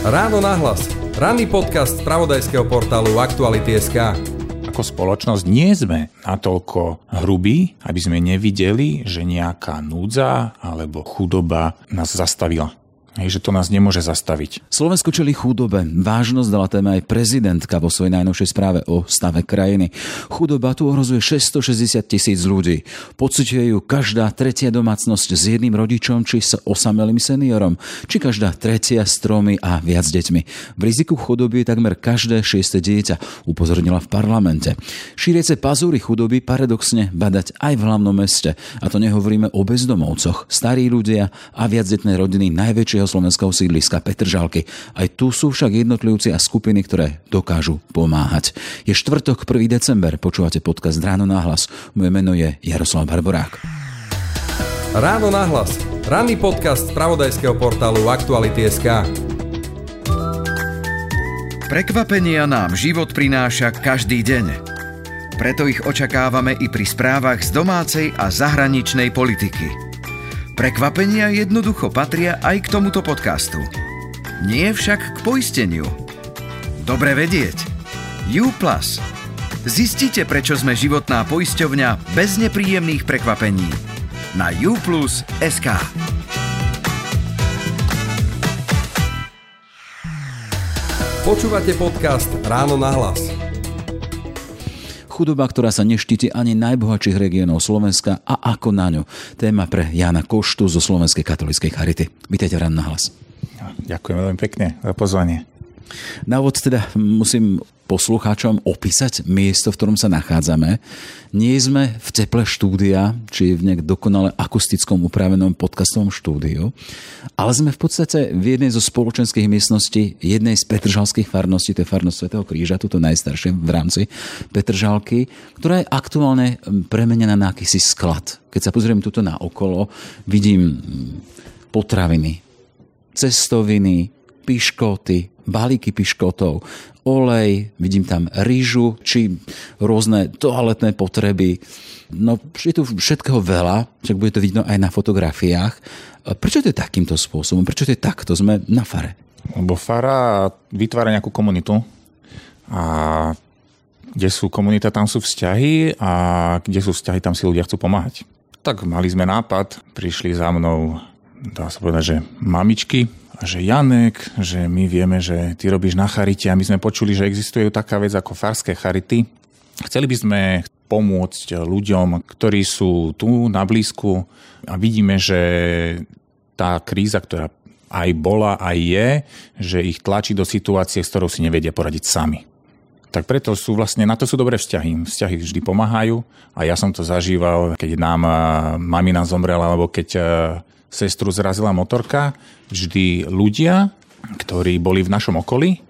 Ráno nahlas. Ranný podcast z pravodajského portálu Aktuality.sk Ako spoločnosť nie sme natoľko hrubí, aby sme nevideli, že nejaká núdza alebo chudoba nás zastavila. Hej, že to nás nemôže zastaviť. Slovensko čeli chudobe. Vážnosť dala téma aj prezidentka vo svojej najnovšej správe o stave krajiny. Chudoba tu ohrozuje 660 tisíc ľudí. Pocituje ju každá tretia domácnosť s jedným rodičom či s osamelým seniorom, či každá tretia s tromi a viac deťmi. V riziku chudoby je takmer každé šieste dieťa, upozornila v parlamente. Šíriece pazúry chudoby paradoxne badať aj v hlavnom meste. A to nehovoríme o bezdomovcoch. Starí ľudia a viacdetné rodiny najväčšie najväčšieho slovenského sídliska Petržalky. Aj tu sú však jednotlivci a skupiny, ktoré dokážu pomáhať. Je štvrtok, 1. december, počúvate podcast Ráno náhlas. Moje meno je Jaroslav Barborák. Ráno náhlas. Ranný podcast z pravodajského portálu Aktuality.sk Prekvapenia nám život prináša každý deň. Preto ich očakávame i pri správach z domácej a zahraničnej politiky. Prekvapenia jednoducho patria aj k tomuto podcastu. Nie však k poisteniu. Dobre vedieť. U+. Zistite, prečo sme životná poisťovňa bez nepríjemných prekvapení. Na uplus.sk Počúvate podcast Ráno na hlas. Chudoba, ktorá sa neštíti ani najbohatších regiónov Slovenska a ako na ňu. Téma pre Jana Koštu zo Slovenskej katolíckej charity. Vítejte ráno na hlas. Ďakujem veľmi pekne za pozvanie. Na úvod teda musím poslucháčom opísať miesto, v ktorom sa nachádzame. Nie sme v teple štúdia, či v nejak dokonale akustickom upravenom podcastovom štúdiu, ale sme v podstate v jednej zo spoločenských miestností jednej z Petržalských farností, to je farnosť Svetého kríža, toto najstaršie v rámci Petržalky, ktorá je aktuálne premenená na akýsi sklad. Keď sa pozriem tuto na okolo, vidím potraviny, cestoviny, piškoty, balíky piškotov, olej, vidím tam rýžu, či rôzne toaletné potreby. No, je tu všetkého veľa, však bude to vidno aj na fotografiách. Prečo to je takýmto spôsobom? Prečo to je takto? Sme na fare. Lebo fara vytvára nejakú komunitu a kde sú komunita, tam sú vzťahy a kde sú vzťahy, tam si ľudia chcú pomáhať. Tak mali sme nápad, prišli za mnou, dá sa povedať, že mamičky, že Janek, že my vieme, že ty robíš na charite a my sme počuli, že existuje taká vec ako farské charity. Chceli by sme pomôcť ľuďom, ktorí sú tu na blízku a vidíme, že tá kríza, ktorá aj bola, aj je, že ich tlačí do situácie, s ktorou si nevedia poradiť sami. Tak preto sú vlastne, na to sú dobré vzťahy. Vzťahy vždy pomáhajú a ja som to zažíval, keď nám mamina zomrela, alebo keď sestru zrazila motorka, vždy ľudia, ktorí boli v našom okolí,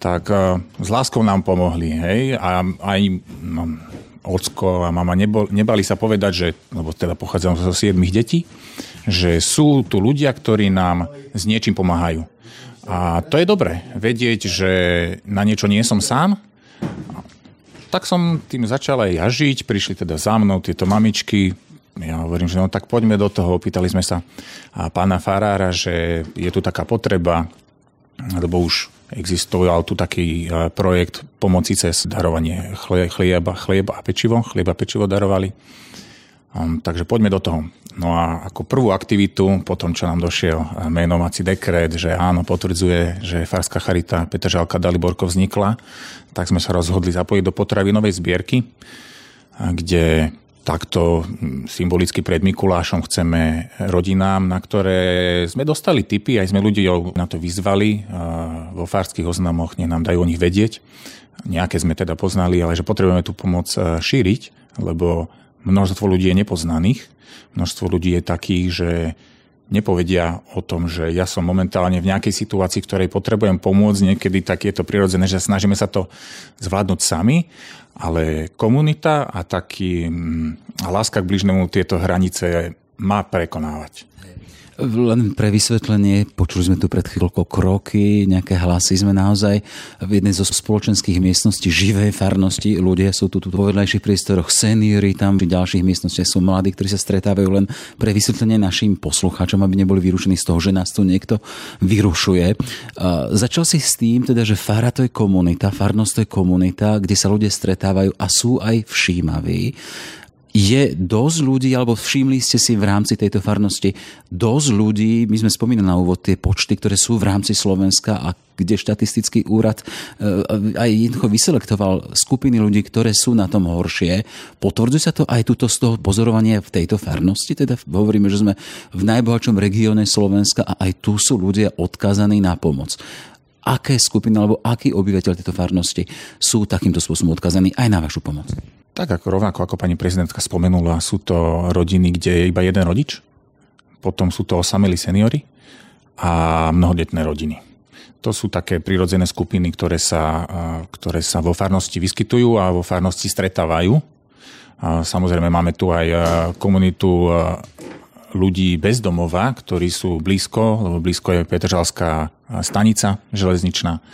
tak uh, s láskou nám pomohli. Hej? A aj no, ocko a mama nebol, nebali sa povedať, že, lebo teda pochádzam zo siedmých detí, že sú tu ľudia, ktorí nám s niečím pomáhajú. A to je dobré, vedieť, že na niečo nie som sám. Tak som tým začal aj ja žiť, prišli teda za mnou tieto mamičky, ja hovorím, že no tak poďme do toho. Opýtali sme sa pána Farára, že je tu taká potreba, lebo už existoval tu taký e, projekt pomoci cez darovanie chlieba, chlieba a pečivo. Chlieba a pečivo darovali. Um, takže poďme do toho. No a ako prvú aktivitu, potom čo nám došiel e, menovací dekret, že áno, potvrdzuje, že Farská charita Petržalka Daliborko vznikla, tak sme sa rozhodli zapojiť do potravinovej zbierky, kde takto symbolicky pred Mikulášom chceme rodinám, na ktoré sme dostali tipy, aj sme ľudí na to vyzvali vo fárských oznamoch, nech nám dajú o nich vedieť. Nejaké sme teda poznali, ale že potrebujeme tú pomoc šíriť, lebo množstvo ľudí je nepoznaných, množstvo ľudí je takých, že nepovedia o tom, že ja som momentálne v nejakej situácii, ktorej potrebujem pomôcť, niekedy tak je to prirodzené, že snažíme sa to zvládnuť sami, ale komunita a taký a mm, láska k bližnému tieto hranice má prekonávať. Len pre vysvetlenie, počuli sme tu pred chvíľkou kroky, nejaké hlasy. Sme naozaj v jednej zo spoločenských miestností živej farnosti. Ľudia sú tu, tu vo vedľajších priestoroch, seniory tam v ďalších miestnostiach sú mladí, ktorí sa stretávajú len pre vysvetlenie našim poslucháčom, aby neboli vyrušení z toho, že nás tu niekto vyrušuje. Začal si s tým, teda, že fara to je komunita, farnosť to je komunita, kde sa ľudia stretávajú a sú aj všímaví je dosť ľudí, alebo všimli ste si v rámci tejto farnosti, dosť ľudí, my sme spomínali na úvod tie počty, ktoré sú v rámci Slovenska a kde štatistický úrad e, aj jednoducho vyselektoval skupiny ľudí, ktoré sú na tom horšie. Potvrdzuje sa to aj tuto z toho pozorovania v tejto farnosti? Teda hovoríme, že sme v najbohatšom regióne Slovenska a aj tu sú ľudia odkázaní na pomoc aké skupiny alebo akí obyvateľ tejto farnosti sú takýmto spôsobom odkazaní aj na vašu pomoc? Tak ako rovnako ako pani prezidentka spomenula, sú to rodiny, kde je iba jeden rodič, potom sú to osamelí seniory a mnohodetné rodiny. To sú také prirodzené skupiny, ktoré sa, ktoré sa vo farnosti vyskytujú a vo farnosti stretávajú. Samozrejme máme tu aj komunitu ľudí bez domova, ktorí sú blízko, lebo blízko je Petržalská stanica železničná.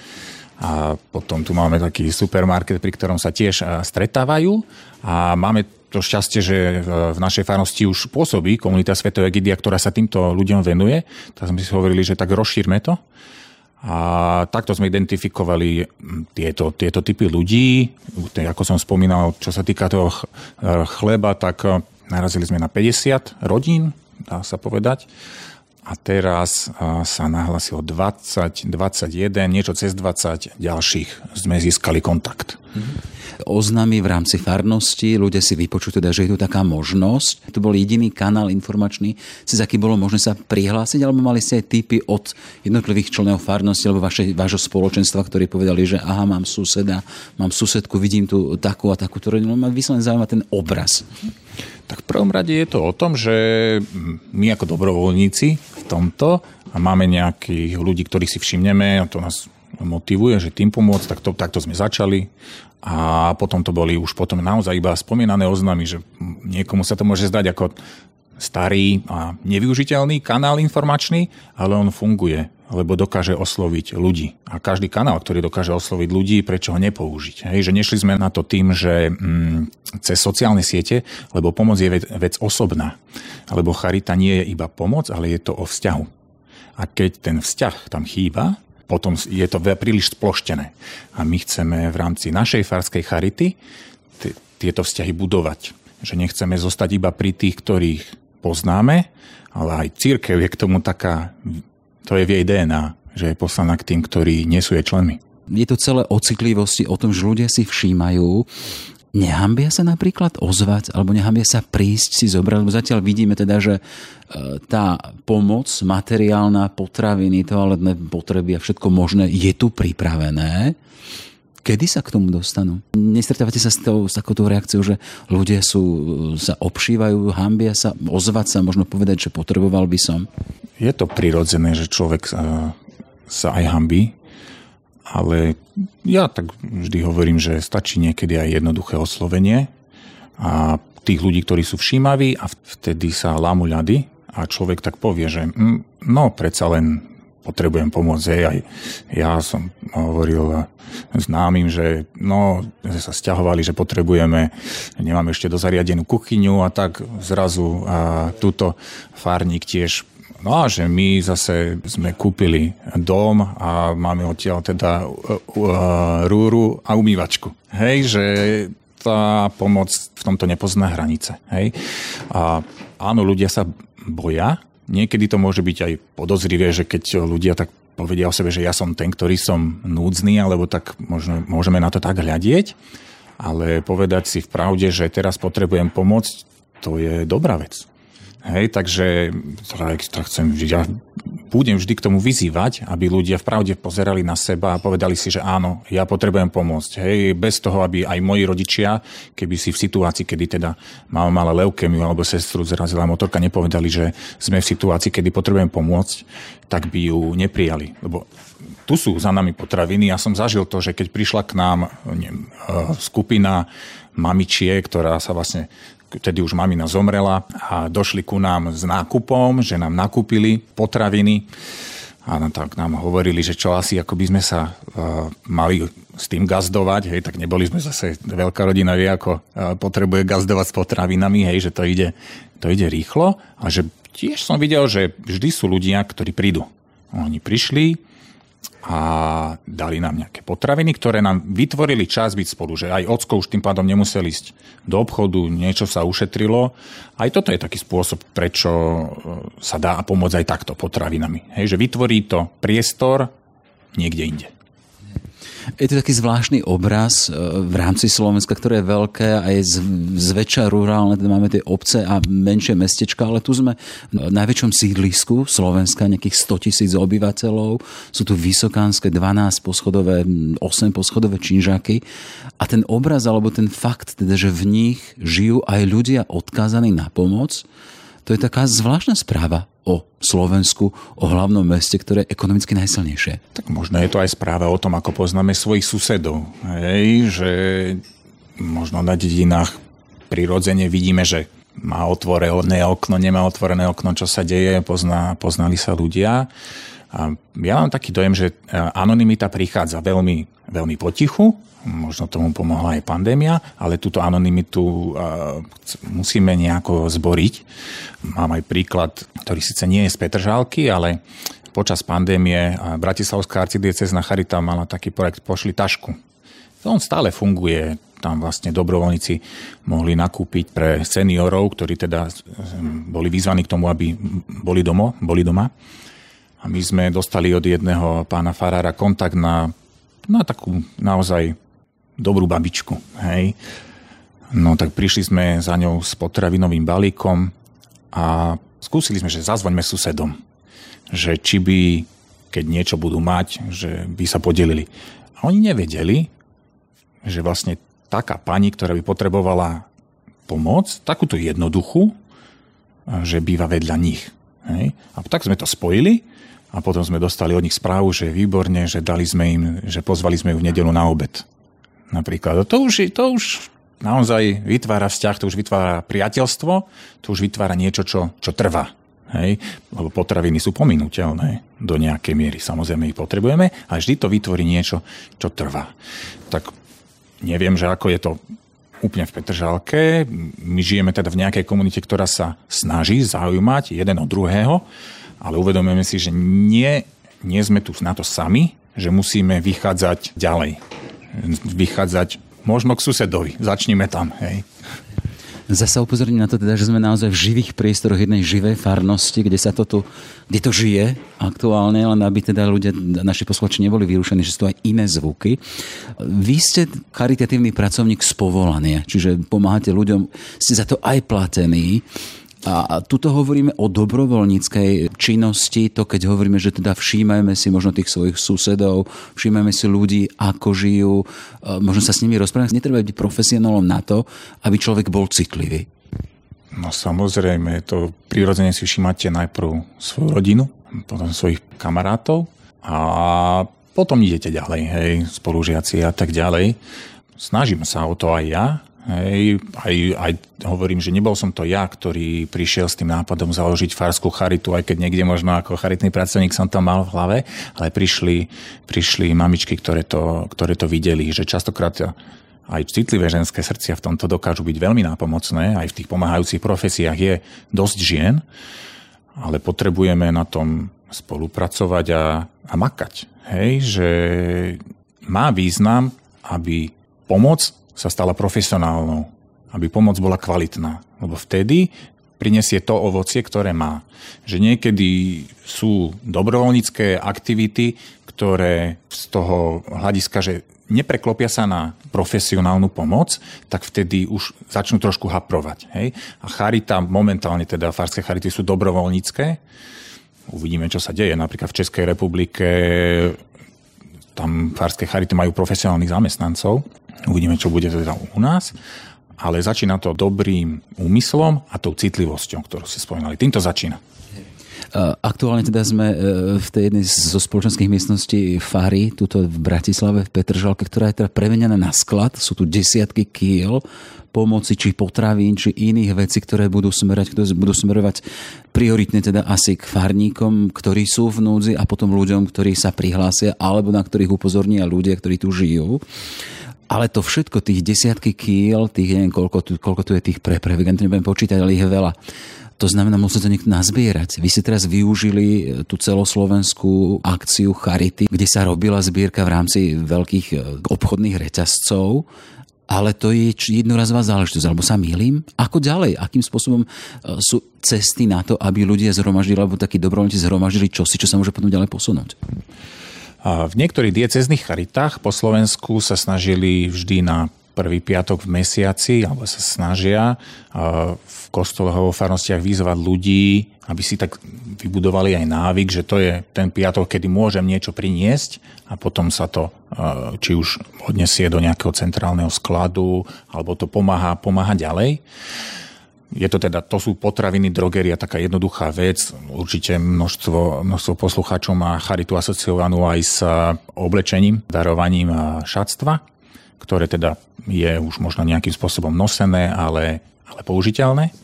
A potom tu máme taký supermarket, pri ktorom sa tiež stretávajú. A máme to šťastie, že e, v našej farnosti už pôsobí komunita Svetovej Egidia, ktorá sa týmto ľuďom venuje. Tak sme si hovorili, že tak rozšírme to. A takto sme identifikovali tieto, tieto typy ľudí. Ako som spomínal, čo sa týka toho e, chleba, tak narazili sme na 50 rodín, dá sa povedať. A teraz sa nahlasilo 20, 21, niečo cez 20 ďalších sme získali kontakt. Mm-hmm oznámy v rámci farnosti, ľudia si vypočujú teda, že je tu taká možnosť. To bol jediný kanál informačný, cez aký bolo možné sa prihlásiť, alebo mali ste aj typy od jednotlivých členov farnosti alebo vaše, vášho spoločenstva, ktorí povedali, že aha, mám suseda, mám susedku, vidím tu takú a takú, ktorú ma vyslovene zaujíma ten obraz. Tak v prvom rade je to o tom, že my ako dobrovoľníci v tomto a máme nejakých ľudí, ktorých si všimneme a to nás motivuje, že tým pomôcť, tak to, takto sme začali a potom to boli už potom naozaj iba spomínané oznamy, že niekomu sa to môže zdať ako starý a nevyužiteľný kanál informačný, ale on funguje, lebo dokáže osloviť ľudí. A každý kanál, ktorý dokáže osloviť ľudí, prečo ho nepoužiť? Hej, že nešli sme na to tým, že mm, cez sociálne siete, lebo pomoc je vec, vec osobná. Lebo charita nie je iba pomoc, ale je to o vzťahu. A keď ten vzťah tam chýba, potom je to príliš sploštené. A my chceme v rámci našej farskej charity t- tieto vzťahy budovať. Že nechceme zostať iba pri tých, ktorých poznáme, ale aj církev je k tomu taká, to je v jej DNA, že je poslaná k tým, ktorí nie sú jej členmi. Je to celé o citlivosti, o tom, že ľudia si všímajú, Nehambia sa napríklad ozvať, alebo nehambia sa prísť si zobrať, lebo zatiaľ vidíme teda, že e, tá pomoc, materiálna, potraviny, toaletné potreby a všetko možné je tu pripravené. Kedy sa k tomu dostanú? Nestretávate sa s, tou, s takouto reakciou, že ľudia sú, sa obšívajú, hambia sa, ozvať sa, možno povedať, že potreboval by som? Je to prirodzené, že človek sa, sa aj hambí, ale ja tak vždy hovorím, že stačí niekedy aj jednoduché oslovenie a tých ľudí, ktorí sú všímaví a vtedy sa lámu ľady a človek tak povie, že mm, no predsa len potrebujem pomôcť. Hej. Aj ja som hovoril známym, že no, sa stiahovali, že potrebujeme, nemáme ešte dozariadenú kuchyňu a tak zrazu a túto farník tiež No a že my zase sme kúpili dom a máme odtiaľ teda uh, uh, rúru a umývačku. Hej, že tá pomoc v tomto nepozná hranice. Hej. A áno, ľudia sa boja. Niekedy to môže byť aj podozrivé, že keď ľudia tak povedia o sebe, že ja som ten, ktorý som núdzny, alebo tak možno, môžeme na to tak hľadieť. Ale povedať si v pravde, že teraz potrebujem pomôcť, to je dobrá vec. Hej, takže to chcem, ja budem vždy k tomu vyzývať, aby ľudia v pravde pozerali na seba a povedali si, že áno, ja potrebujem pomôcť. Hej, bez toho, aby aj moji rodičia, keby si v situácii, kedy teda mám malé leukemiu alebo sestru zrazila motorka, nepovedali, že sme v situácii, kedy potrebujem pomôcť, tak by ju neprijali. Lebo tu sú za nami potraviny. Ja som zažil to, že keď prišla k nám neviem, eh, skupina mamičie, ktorá sa vlastne Vtedy už mamina zomrela a došli ku nám s nákupom, že nám nakúpili potraviny a tak nám hovorili, že čo asi ako by sme sa uh, mali s tým gazdovať, hej, tak neboli sme zase veľká rodina, vie, ako uh, potrebuje gazdovať s potravinami, hej, že to ide, to ide rýchlo a že tiež som videl, že vždy sú ľudia, ktorí prídu. Oni prišli, a dali nám nejaké potraviny, ktoré nám vytvorili čas byť spolu, že aj ocko už tým pádom nemusel ísť do obchodu, niečo sa ušetrilo. Aj toto je taký spôsob, prečo e, sa dá pomôcť aj takto potravinami. Hej, že vytvorí to priestor niekde inde. Je to taký zvláštny obraz e, v rámci Slovenska, ktoré je veľké a je zväčša rurálne, teda máme tie obce a menšie mestečka, ale tu sme v najväčšom sídlisku Slovenska, nejakých 100 tisíc obyvateľov. Sú tu vysokánske 12 poschodové, 8 poschodové činžáky a ten obraz alebo ten fakt, teda, že v nich žijú aj ľudia odkázaní na pomoc, to je taká zvláštna správa o Slovensku, o hlavnom meste, ktoré je ekonomicky najsilnejšie. Tak možno je to aj správa o tom, ako poznáme svojich susedov. Hej, že možno na dedinách prirodzene vidíme, že má otvorené okno, nemá otvorené okno, čo sa deje, pozná, poznali sa ľudia. Ja mám taký dojem, že anonimita prichádza veľmi, veľmi potichu, možno tomu pomohla aj pandémia, ale túto anonymitu musíme nejako zboriť. Mám aj príklad, ktorý síce nie je z Petržálky, ale počas pandémie Bratislavská arcidiecezna Charita mala taký projekt Pošli tašku. On stále funguje, tam vlastne dobrovoľníci mohli nakúpiť pre seniorov, ktorí teda boli vyzvaní k tomu, aby boli, domo, boli doma. A my sme dostali od jedného pána Farára kontakt na, na takú naozaj dobrú babičku. Hej. No tak prišli sme za ňou s potravinovým balíkom a skúsili sme, že zazvoňme susedom, že či by, keď niečo budú mať, že by sa podelili. A oni nevedeli, že vlastne taká pani, ktorá by potrebovala pomoc, takúto jednoduchú, že býva vedľa nich. Hej. A tak sme to spojili a potom sme dostali od nich správu, že je výborne, že dali sme im, že pozvali sme ju v nedelu na obed napríklad. To už, to už naozaj vytvára vzťah, to už vytvára priateľstvo, to už vytvára niečo, čo, čo trvá. Hej? Lebo potraviny sú pominuteľné do nejakej miery. Samozrejme ich potrebujeme a vždy to vytvorí niečo, čo trvá. Tak neviem, že ako je to úplne v Petržalke. My žijeme teda v nejakej komunite, ktorá sa snaží zaujímať jeden od druhého, ale uvedomujeme si, že nie, nie sme tu na to sami, že musíme vychádzať ďalej vychádzať možno k susedovi. Začníme tam. Hej. Zasa upozorním na to teda, že sme naozaj v živých priestoroch jednej živej farnosti, kde sa to tu, kde to žije aktuálne, len aby teda ľudia, naši posluchači neboli vyrušení, že sú to aj iné zvuky. Vy ste charitatívny pracovník z povolania, čiže pomáhate ľuďom, ste za to aj platení. A tuto hovoríme o dobrovoľníckej činnosti, to keď hovoríme, že teda všímajme si možno tých svojich susedov, všímajme si ľudí, ako žijú, možno sa s nimi rozprávať. Netreba byť profesionálom na to, aby človek bol citlivý. No samozrejme, to prirodzene si všímate najprv svoju rodinu, potom svojich kamarátov a potom idete ďalej, hej, spolužiaci a tak ďalej. Snažím sa o to aj ja, Hej, aj, aj hovorím, že nebol som to ja, ktorý prišiel s tým nápadom založiť farskú charitu, aj keď niekde možno ako charitný pracovník som to mal v hlave, ale prišli, prišli mamičky, ktoré to, ktoré to videli, že častokrát aj citlivé ženské srdcia v tomto dokážu byť veľmi nápomocné, aj v tých pomáhajúcich profesiách je dosť žien, ale potrebujeme na tom spolupracovať a, a makať. Hej, že má význam, aby pomoc sa stala profesionálnou, aby pomoc bola kvalitná. Lebo vtedy prinesie to ovocie, ktoré má. Že niekedy sú dobrovoľnícke aktivity, ktoré z toho hľadiska, že nepreklopia sa na profesionálnu pomoc, tak vtedy už začnú trošku haprovať. Hej? A charita, momentálne teda farské charity sú dobrovoľnícke. Uvidíme, čo sa deje. Napríklad v Českej republike tam farské charity majú profesionálnych zamestnancov, Uvidíme, čo bude teda u nás. Ale začína to dobrým úmyslom a tou citlivosťou, ktorú si spomínali. Týmto začína. Aktuálne teda sme e, v tej jednej zo spoločenských miestností Fary, tuto v Bratislave, v Petržalke, ktorá je teda premenená na sklad. Sú tu desiatky kýl pomoci, či potravín, či iných vecí, ktoré budú smerovať, ktoré budú smerovať prioritne teda asi k farníkom, ktorí sú v núdzi a potom ľuďom, ktorí sa prihlásia alebo na ktorých upozornia ľudia, ktorí tu žijú. Ale to všetko, tých desiatky kýl, tých neviem, koľko tu, koľko tu je tých prepravy, nebudem počítať, ale ich je veľa to znamená, musí to niekto nazbierať. Vy ste teraz využili e, tú celoslovenskú akciu Charity, kde sa robila zbierka v rámci veľkých e, obchodných reťazcov ale to je jednorazová záležitosť, alebo sa milím? Ako ďalej? Akým spôsobom e, sú cesty na to, aby ľudia zhromaždili, alebo takí dobrovoľníci zhromaždili čosi, čo sa môže potom ďalej posunúť? V niektorých diecezných charitách po Slovensku sa snažili vždy na prvý piatok v mesiaci, alebo sa snažia v kostoloch vo farnostiach vyzvať ľudí, aby si tak vybudovali aj návyk, že to je ten piatok, kedy môžem niečo priniesť a potom sa to či už odnesie do nejakého centrálneho skladu, alebo to pomáha, pomáha ďalej. Je to teda, to sú potraviny, drogeria, taká jednoduchá vec. Určite množstvo, množstvo poslucháčov má charitu asociovanú aj s oblečením, darovaním šatstva ktoré teda je už možno nejakým spôsobom nosené, ale, ale použiteľné.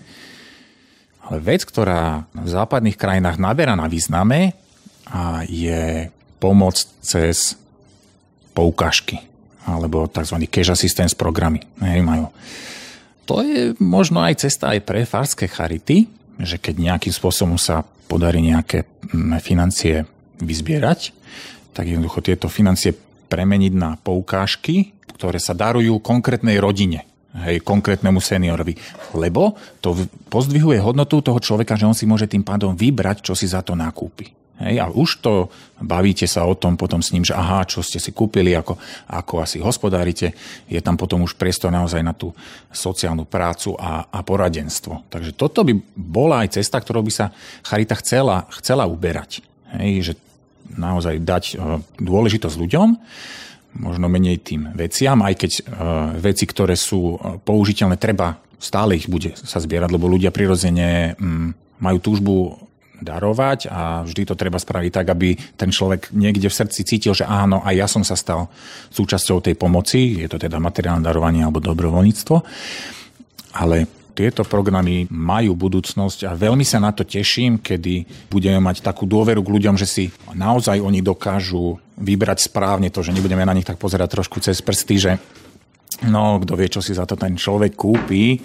Ale vec, ktorá v západných krajinách naberá na význame, a je pomoc cez poukážky alebo tzv. cash assistance programy. Hej, majú. To je možno aj cesta aj pre farské charity, že keď nejakým spôsobom sa podarí nejaké mm, financie vyzbierať, tak jednoducho tieto financie premeniť na poukážky, ktoré sa darujú konkrétnej rodine hej, konkrétnemu seniorovi. Lebo to pozdvihuje hodnotu toho človeka, že on si môže tým pádom vybrať, čo si za to nakúpi. Hej, a už to bavíte sa o tom potom s ním, že aha, čo ste si kúpili, ako, ako asi hospodárite, je tam potom už priestor naozaj na tú sociálnu prácu a, a poradenstvo. Takže toto by bola aj cesta, ktorou by sa Charita chcela, chcela uberať. Hej, že naozaj dať e, dôležitosť ľuďom, možno menej tým veciam, aj keď e, veci, ktoré sú e, použiteľné, treba stále ich bude sa zbierať, lebo ľudia prirodzene mm, majú túžbu darovať a vždy to treba spraviť tak, aby ten človek niekde v srdci cítil, že áno, aj ja som sa stal súčasťou tej pomoci, je to teda materiálne darovanie alebo dobrovoľníctvo, ale tieto programy majú budúcnosť a veľmi sa na to teším, kedy budeme mať takú dôveru k ľuďom, že si naozaj oni dokážu vybrať správne to, že nebudeme na nich tak pozerať trošku cez prsty, že no, kto vie, čo si za to ten človek kúpi.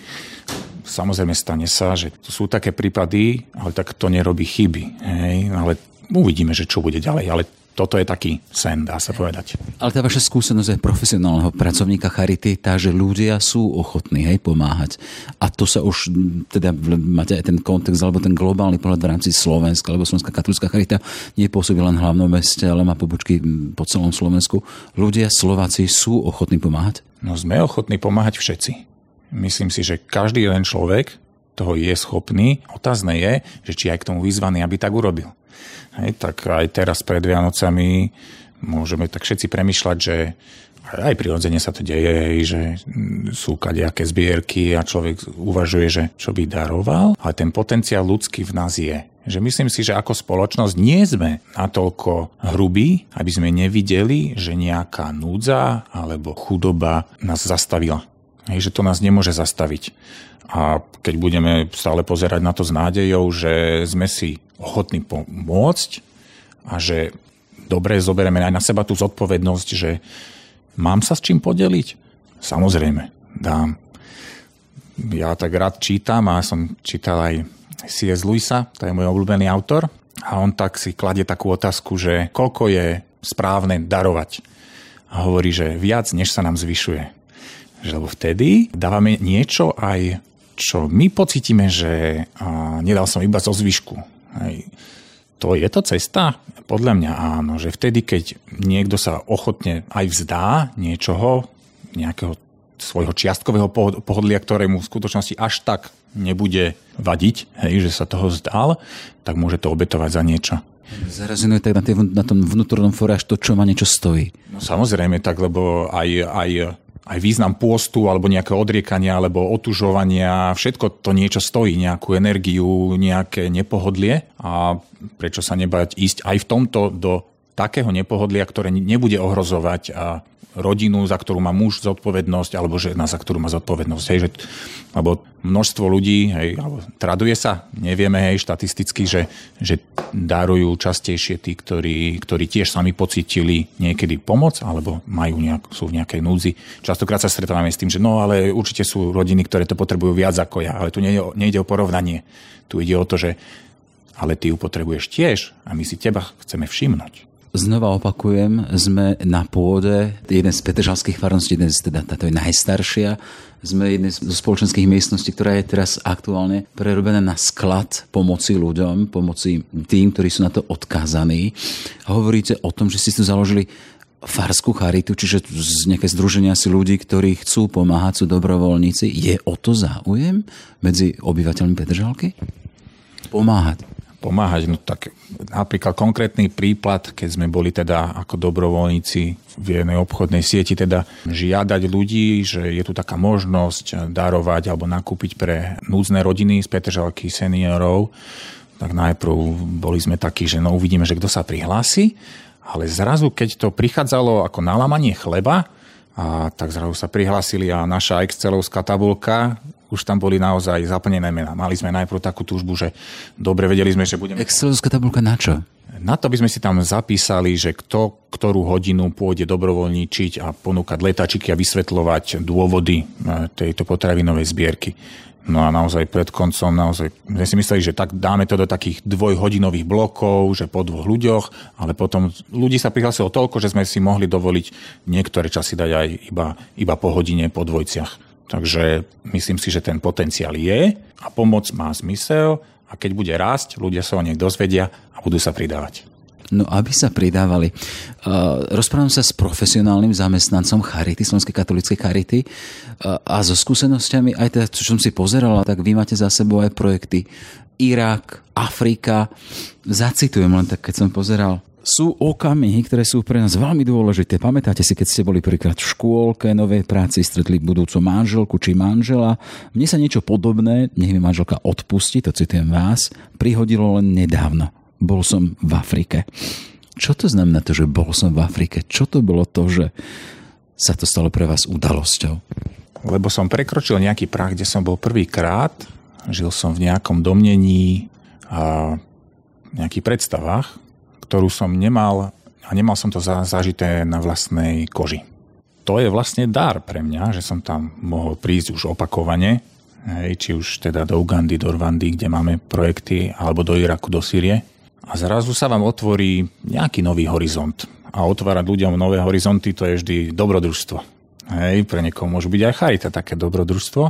Samozrejme stane sa, že sú také prípady, ale tak to nerobí chyby. Hej? Ale uvidíme, že čo bude ďalej. Ale toto je taký sen, dá sa povedať. Ale tá vaša skúsenosť je profesionálneho pracovníka Charity, tá, že ľudia sú ochotní hej, pomáhať. A to sa už, teda máte aj ten kontext, alebo ten globálny pohľad v rámci Slovenska, alebo Slovenská katolická Charita nepôsobí len v hlavnom meste, ale má pobočky po celom Slovensku. Ľudia, Slováci sú ochotní pomáhať? No sme ochotní pomáhať všetci. Myslím si, že každý jeden človek toho je schopný. Otázne je, že či aj k tomu vyzvaný, aby tak urobil. Hej, tak aj teraz pred Vianocami môžeme tak všetci premyšľať, že aj prirodzene sa to deje, že sú kadejaké zbierky a človek uvažuje, že čo by daroval, ale ten potenciál ľudský v nás je. Že myslím si, že ako spoločnosť nie sme natoľko hrubí, aby sme nevideli, že nejaká núdza alebo chudoba nás zastavila. Hej, že to nás nemôže zastaviť. A keď budeme stále pozerať na to s nádejou, že sme si ochotní pomôcť a že dobre zoberieme aj na seba tú zodpovednosť, že mám sa s čím podeliť? Samozrejme, dám. Ja tak rád čítam a som čítal aj C.S. Lewisa, to je môj obľúbený autor, a on tak si kladie takú otázku, že koľko je správne darovať. A hovorí, že viac, než sa nám zvyšuje. Že lebo vtedy dávame niečo aj čo my pocítime, že a, nedal som iba zo zvyšku. Hej. To je to cesta? Podľa mňa áno, že vtedy, keď niekto sa ochotne aj vzdá niečoho, nejakého svojho čiastkového pohodlia, ktorému v skutočnosti až tak nebude vadiť, hej, že sa toho vzdal, tak môže to obetovať za niečo. Zarazinuje tak na, tý, na tom vnútornom fóre až to, čo ma niečo stojí. No samozrejme tak, lebo aj, aj aj význam pôstu alebo nejaké odriekania alebo otužovania, všetko to niečo stojí, nejakú energiu, nejaké nepohodlie. A prečo sa nebať ísť aj v tomto do takého nepohodlia, ktoré nebude ohrozovať rodinu, za ktorú má muž zodpovednosť, alebo žena, za ktorú má zodpovednosť. Hej, že, alebo množstvo ľudí, hej, alebo traduje sa, nevieme hej, štatisticky, že, že darujú častejšie tí, ktorí, ktorí tiež sami pocitili niekedy pomoc, alebo majú nejak, sú v nejakej núdzi. Častokrát sa stretávame s tým, že no ale určite sú rodiny, ktoré to potrebujú viac ako ja, ale tu nejde, nejde o porovnanie. Tu ide o to, že ale ty ju potrebuješ tiež a my si teba chceme všimnúť. Znova opakujem, sme na pôde jeden z Petržalských farností, jeden z, teda táto je najstaršia. Sme jednej zo spoločenských miestností, ktorá je teraz aktuálne prerobená na sklad pomoci ľuďom, pomoci tým, ktorí sú na to odkázaní. Hovoríte o tom, že ste tu založili farskú charitu, čiže nejaké združenia si ľudí, ktorí chcú pomáhať, sú dobrovoľníci. Je o to záujem medzi obyvateľmi Petržalky? Pomáhať pomáhať. No tak napríklad konkrétny prípad, keď sme boli teda ako dobrovoľníci v jednej obchodnej sieti, teda žiadať ľudí, že je tu taká možnosť darovať alebo nakúpiť pre núdzne rodiny z Petržalky seniorov, tak najprv boli sme takí, že no uvidíme, že kto sa prihlási, ale zrazu, keď to prichádzalo ako nalamanie chleba, a tak zrazu sa prihlásili a naša Excelovská tabulka už tam boli naozaj zaplnené mená. Mali sme najprv takú túžbu, že dobre vedeli sme, že budeme... Excelovská tabulka na čo? Na to by sme si tam zapísali, že kto ktorú hodinu pôjde dobrovoľníčiť a ponúkať letačiky a vysvetľovať dôvody e, tejto potravinovej zbierky. No a naozaj pred koncom, naozaj, sme si mysleli, že tak dáme to do takých dvojhodinových blokov, že po dvoch ľuďoch, ale potom ľudí sa prihlásilo toľko, že sme si mohli dovoliť niektoré časy dať aj iba, iba po hodine, po dvojciach. Takže myslím si, že ten potenciál je a pomoc má zmysel a keď bude rásť, ľudia sa o nej dozvedia a budú sa pridávať. No, aby sa pridávali. Uh, rozprávam sa s profesionálnym zamestnancom Charity, Slovenskej katolíckej Charity uh, a so skúsenosťami, aj teda, čo som si pozerala, tak vy máte za sebou aj projekty Irak, Afrika. Zacitujem len tak, keď som pozeral sú okamihy, ktoré sú pre nás veľmi dôležité. Pamätáte si, keď ste boli prvýkrát v škôlke, novej práci, stretli budúcu manželku či manžela. Mne sa niečo podobné, nech mi manželka odpustí, to citujem vás, prihodilo len nedávno. Bol som v Afrike. Čo to znamená to, že bol som v Afrike? Čo to bolo to, že sa to stalo pre vás udalosťou? Lebo som prekročil nejaký prach, kde som bol prvýkrát, žil som v nejakom domnení a nejakých predstavách, ktorú som nemal a nemal som to zažité na vlastnej koži. To je vlastne dar pre mňa, že som tam mohol prísť už opakovane, hej, či už teda do Ugandy, do Rwandy, kde máme projekty, alebo do Iraku, do Sýrie. A zrazu sa vám otvorí nejaký nový horizont. A otvárať ľuďom nové horizonty, to je vždy dobrodružstvo. Hej, pre niekoho môžu byť aj charita také dobrodružstvo.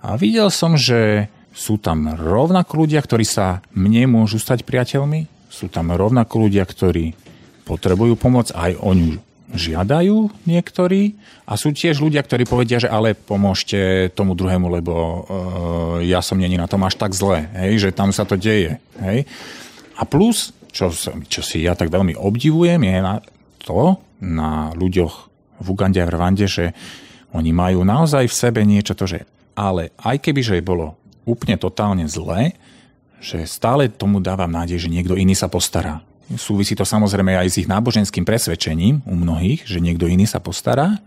A videl som, že sú tam rovnako ľudia, ktorí sa mne môžu stať priateľmi, sú tam rovnako ľudia, ktorí potrebujú pomoc, aj oni žiadajú niektorí a sú tiež ľudia, ktorí povedia, že ale pomôžte tomu druhému, lebo uh, ja som není na tom až tak zle, hej, že tam sa to deje. Hej. A plus, čo, čo si ja tak veľmi obdivujem, je na to, na ľuďoch v Ugande a v Rwande, že oni majú naozaj v sebe niečo to, že ale aj keby, že bolo úplne totálne zlé, že stále tomu dávam nádej, že niekto iný sa postará. Súvisí to samozrejme aj s ich náboženským presvedčením u mnohých, že niekto iný sa postará,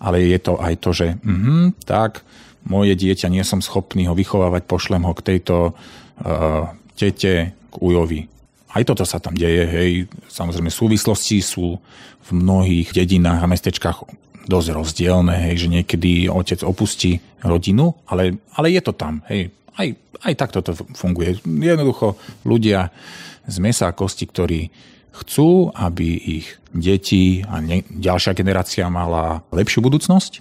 ale je to aj to, že mm, tak, moje dieťa nie som schopný ho vychovávať, pošlem ho k tejto uh, tete, k ujovi. Aj toto sa tam deje, hej. Samozrejme súvislosti sú v mnohých dedinách a mestečkách dosť rozdielne, hej, že niekedy otec opustí rodinu, ale, ale je to tam, hej aj, aj takto to funguje. Jednoducho ľudia z mesa a kosti, ktorí chcú, aby ich deti a ne, ďalšia generácia mala lepšiu budúcnosť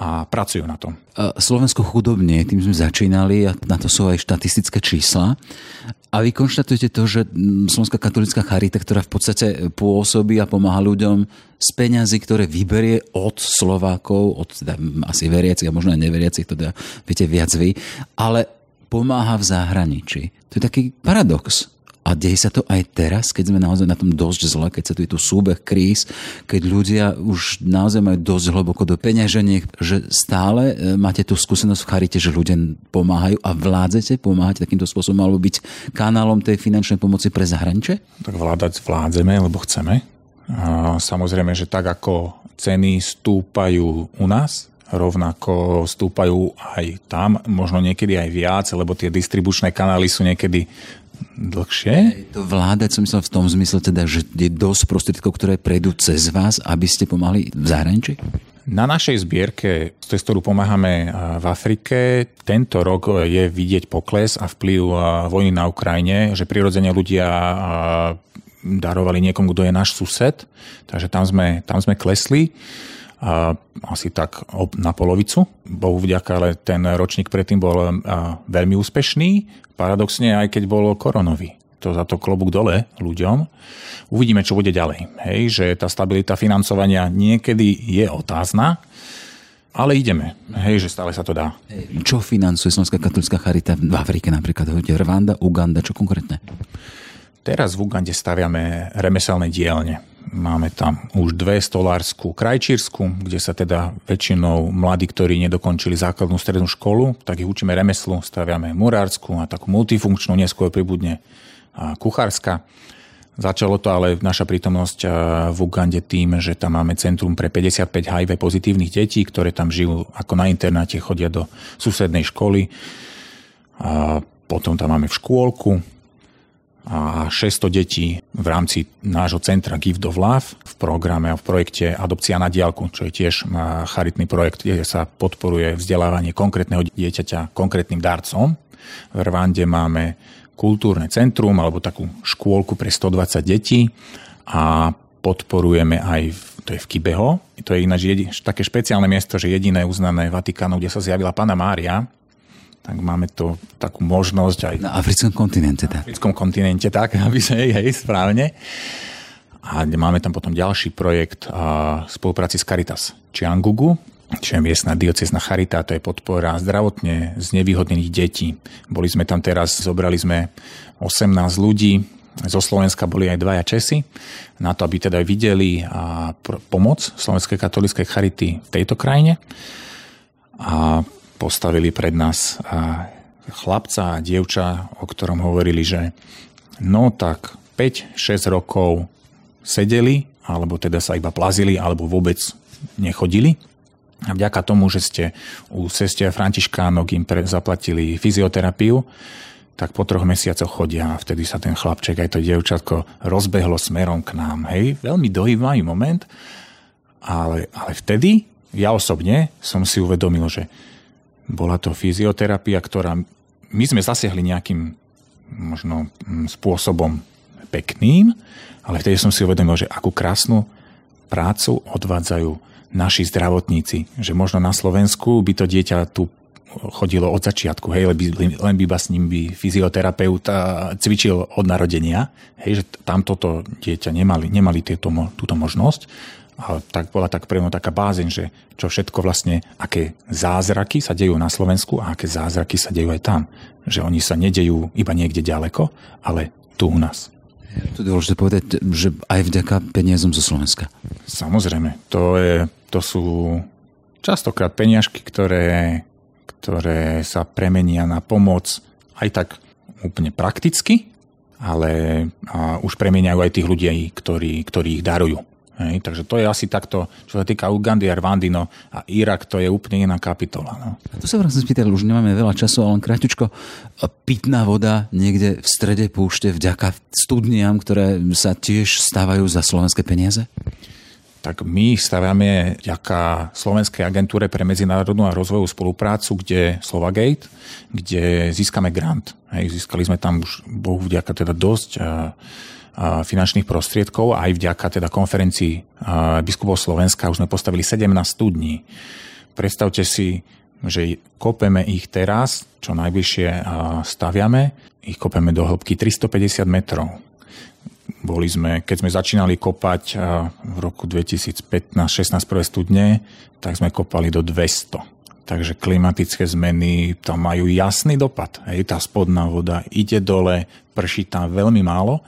a pracujú na tom. Slovensko chudobne, tým sme začínali a na to sú aj štatistické čísla. A vy konštatujete to, že Slovenská katolická charita, ktorá v podstate pôsobí a pomáha ľuďom z peňazí, ktoré vyberie od Slovákov, od teda asi veriacich a možno aj neveriacich, teda viete viac vy, ale pomáha v zahraničí. To je taký paradox. A deje sa to aj teraz, keď sme naozaj na tom dosť zle, keď sa tu je tu súbeh kríz, keď ľudia už naozaj majú dosť hlboko do peňaženiek, že stále e, máte tú skúsenosť v charite, že ľudia pomáhajú a vládzete, pomáhať takýmto spôsobom alebo byť kanálom tej finančnej pomoci pre zahraničie? Tak vládať vládzeme, lebo chceme. A samozrejme, že tak ako ceny stúpajú u nás, rovnako stúpajú aj tam, možno niekedy aj viac, lebo tie distribučné kanály sú niekedy dlhšie. To vládať som myslel v tom zmysle teda, že je dosť prostriedkov, ktoré prejdú cez vás, aby ste pomáhali v zahraničí? Na našej zbierke, z ktorú pomáhame v Afrike, tento rok je vidieť pokles a vplyv vojny na Ukrajine, že prirodzene ľudia darovali niekomu, kto je náš sused, takže tam sme, tam sme klesli asi tak na polovicu. Bohu vďaka, ale ten ročník predtým bol veľmi úspešný, paradoxne aj keď bol koronový. To za to klobúk dole ľuďom. Uvidíme, čo bude ďalej. Hej, že tá stabilita financovania niekedy je otázna, ale ideme, hej, že stále sa to dá. Čo financuje Slovenská katolická charita v Afrike napríklad? Rwanda, Uganda, čo konkrétne? Teraz v Ugande staviame remeselné dielne. Máme tam už dve stolárskú krajčírsku, kde sa teda väčšinou mladí, ktorí nedokončili základnú strednú školu, tak ich učíme remeslu, staviame murársku a takú multifunkčnú, neskôr pribudne kuchárska. Začalo to ale naša prítomnosť v Ugande tým, že tam máme centrum pre 55 HIV pozitívnych detí, ktoré tam žijú ako na internáte, chodia do susednej školy. A potom tam máme v škôlku, a 600 detí v rámci nášho centra Gift of Love v programe a v projekte Adopcia na diálku, čo je tiež charitný projekt, kde sa podporuje vzdelávanie konkrétneho dieťaťa konkrétnym darcom. V Rwande máme kultúrne centrum alebo takú škôlku pre 120 detí a podporujeme aj v, to je v Kibeho. To je ináč jedi, také špeciálne miesto, že jediné uznané Vatikánu, kde sa zjavila Pana Mária, tak máme to takú možnosť aj... Na africkom kontinente, tak. Na africkom kontinente, tak, aby sa hej, správne. A máme tam potom ďalší projekt a spolupráci s Caritas Čiangugu, je miestna diocezna charita, to je podpora zdravotne znevýhodnených detí. Boli sme tam teraz, zobrali sme 18 ľudí, zo Slovenska boli aj dvaja Česi, na to, aby teda videli a pomoc Slovenskej katolíckej charity v tejto krajine. A postavili pred nás chlapca a dievča, o ktorom hovorili, že no tak 5-6 rokov sedeli, alebo teda sa iba plazili, alebo vôbec nechodili. A vďaka tomu, že ste u sestia Františkánok im pre, zaplatili fyzioterapiu, tak po troch mesiacoch chodia a vtedy sa ten chlapček aj to dievčatko rozbehlo smerom k nám. Hej, veľmi dojímavý moment, ale, ale vtedy ja osobne som si uvedomil, že bola to fyzioterapia, ktorá my sme zasiahli nejakým možno mm, spôsobom pekným, ale vtedy som si uvedomil, že akú krásnu prácu odvádzajú naši zdravotníci. Že možno na Slovensku by to dieťa tu chodilo od začiatku, hej, len by, by s ním by fyzioterapeut cvičil od narodenia, hej, že tam toto dieťa nemali, nemali tieto, túto možnosť tak bola tak pre mňa taká bázeň, že čo všetko vlastne, aké zázraky sa dejú na Slovensku a aké zázraky sa dejú aj tam. Že oni sa nedejú iba niekde ďaleko, ale tu u nás. To je dôležité povedať, že aj vďaka peniazom zo Slovenska. Samozrejme, to, je, to sú častokrát peniažky, ktoré, ktoré sa premenia na pomoc aj tak úplne prakticky, ale už premeniajú aj tých ľudí, ktorí, ktorí ich darujú. Hej, takže to je asi takto, čo sa týka Ugandy a Rwandy, no a Irak to je úplne iná kapitola. No. A tu sa vám chcem spýtať, už nemáme veľa času, ale len krátko, pitná voda niekde v strede púšte vďaka studniam, ktoré sa tiež stávajú za slovenské peniaze? tak my staviame vďaka Slovenskej agentúre pre medzinárodnú a rozvojovú spoluprácu, kde Slovagate, kde získame grant. Hej, získali sme tam už, bohu vďaka teda dosť finančných prostriedkov aj vďaka teda konferencii biskupov Slovenska už sme postavili 17 studní. Predstavte si, že kopeme ich teraz, čo najbližšie staviame, ich kopeme do hĺbky 350 metrov. Boli sme, keď sme začínali kopať v roku 2015-16 prvé studne, tak sme kopali do 200 takže klimatické zmeny tam majú jasný dopad. Hej, tá spodná voda ide dole, prší tam veľmi málo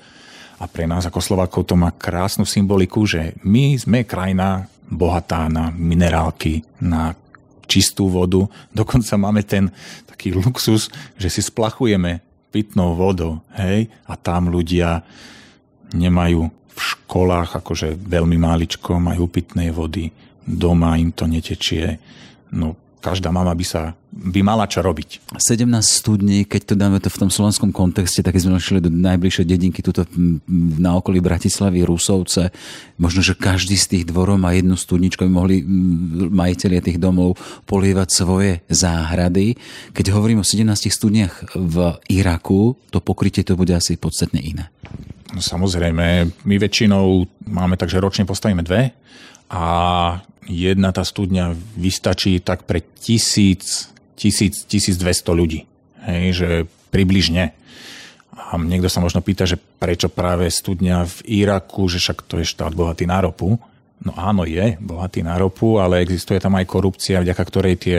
a pre nás ako Slovakov to má krásnu symboliku, že my sme krajina bohatá na minerálky, na čistú vodu. Dokonca máme ten taký luxus, že si splachujeme pitnou vodou, hej, a tam ľudia nemajú v školách akože veľmi máličko, majú pitnej vody, doma im to netečie. No každá mama by sa by mala čo robiť. 17 studní, keď to dáme to v tom slovenskom kontexte, tak sme našli do najbližšej dedinky tuto na okolí Bratislavy, Rusovce. Možno, že každý z tých dvorov má jednu studničku, aby mohli majiteľia tých domov polievať svoje záhrady. Keď hovorím o 17 studniach v Iraku, to pokrytie to bude asi podstatne iné. No, samozrejme, my väčšinou máme tak, že ročne postavíme dve a jedna tá studňa vystačí tak pre tisíc, tisíc, 1200 ľudí. Hej, že približne. A niekto sa možno pýta, že prečo práve studňa v Iraku, že však to je štát bohatý na ropu. No áno, je bohatý na ropu, ale existuje tam aj korupcia, vďaka ktorej tie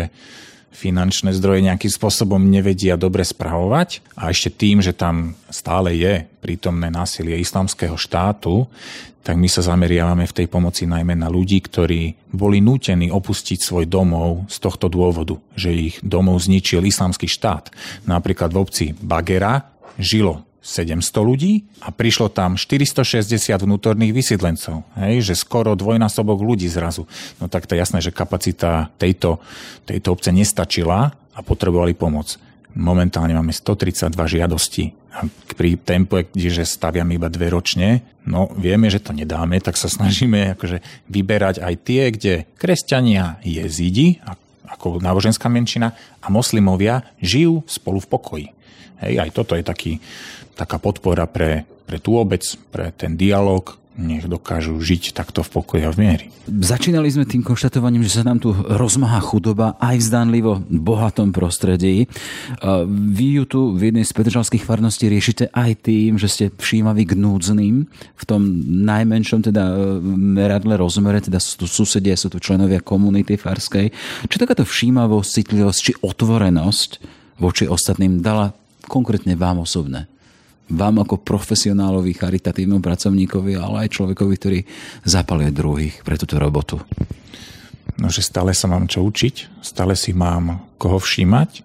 finančné zdroje nejakým spôsobom nevedia dobre spravovať a ešte tým, že tam stále je prítomné násilie islamského štátu, tak my sa zameriavame v tej pomoci najmä na ľudí, ktorí boli nútení opustiť svoj domov z tohto dôvodu, že ich domov zničil islamský štát. Napríklad v obci Bagera žilo 700 ľudí a prišlo tam 460 vnútorných vysídlencov. Hej, že skoro dvojnásobok ľudí zrazu. No tak to je jasné, že kapacita tejto, tejto obce nestačila a potrebovali pomoc. Momentálne máme 132 žiadosti a pri tempe, kde staviame iba dve ročne, no vieme, že to nedáme, tak sa snažíme akože vyberať aj tie, kde kresťania jezidi, ako náboženská menšina, a moslimovia žijú spolu v pokoji. Hej, aj toto je taký taká podpora pre, pre tú obec, pre ten dialog, nech dokážu žiť takto v pokoji a v miery. Začínali sme tým konštatovaním, že sa nám tu rozmáha chudoba aj v zdánlivo bohatom prostredí. Vy ju tu v jednej z petržalských farností riešite aj tým, že ste všímaví k núdznym v tom najmenšom teda e, meradle rozmere, teda sú tu susedia, sú tu členovia komunity farskej. Čo takáto všímavosť, citlivosť či otvorenosť voči ostatným dala konkrétne vám osobné? vám ako profesionálovi, charitatívnom pracovníkovi, ale aj človekovi, ktorý zapaluje druhých pre túto robotu? No, že stále sa mám čo učiť, stále si mám koho všímať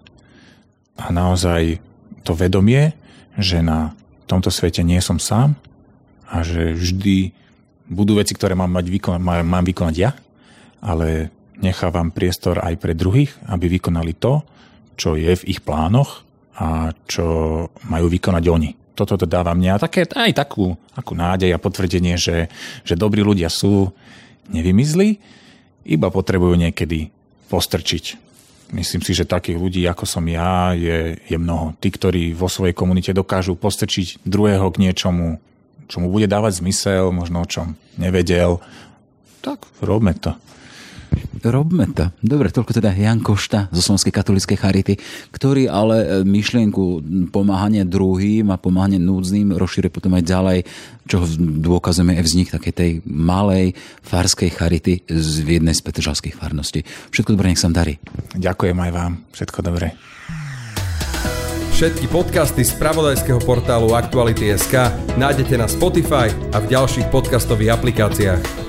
a naozaj to vedomie, že na tomto svete nie som sám a že vždy budú veci, ktoré mám, mať vykonať, mám vykonať ja, ale nechávam priestor aj pre druhých, aby vykonali to, čo je v ich plánoch a čo majú vykonať oni toto to dáva mňa také, aj takú, takú nádej a potvrdenie, že, že dobrí ľudia sú nevymizli, iba potrebujú niekedy postrčiť. Myslím si, že takých ľudí, ako som ja, je, je mnoho. Tí, ktorí vo svojej komunite dokážu postrčiť druhého k niečomu, čo mu bude dávať zmysel, možno o čom nevedel, tak robme to. Robme to. Dobre, toľko teda Jan Košta zo Slovenskej katolíckej charity, ktorý ale e, myšlienku pomáhania druhým a pomáhania núdznym rozšíruje potom aj ďalej, čo dôkazujeme je vznik takej tej malej farskej charity z jednej z petržalských farností. Všetko dobré, nech sa darí. Ďakujem aj vám. Všetko dobré. Všetky podcasty z pravodajského portálu Aktuality.sk nájdete na Spotify a v ďalších podcastových aplikáciách.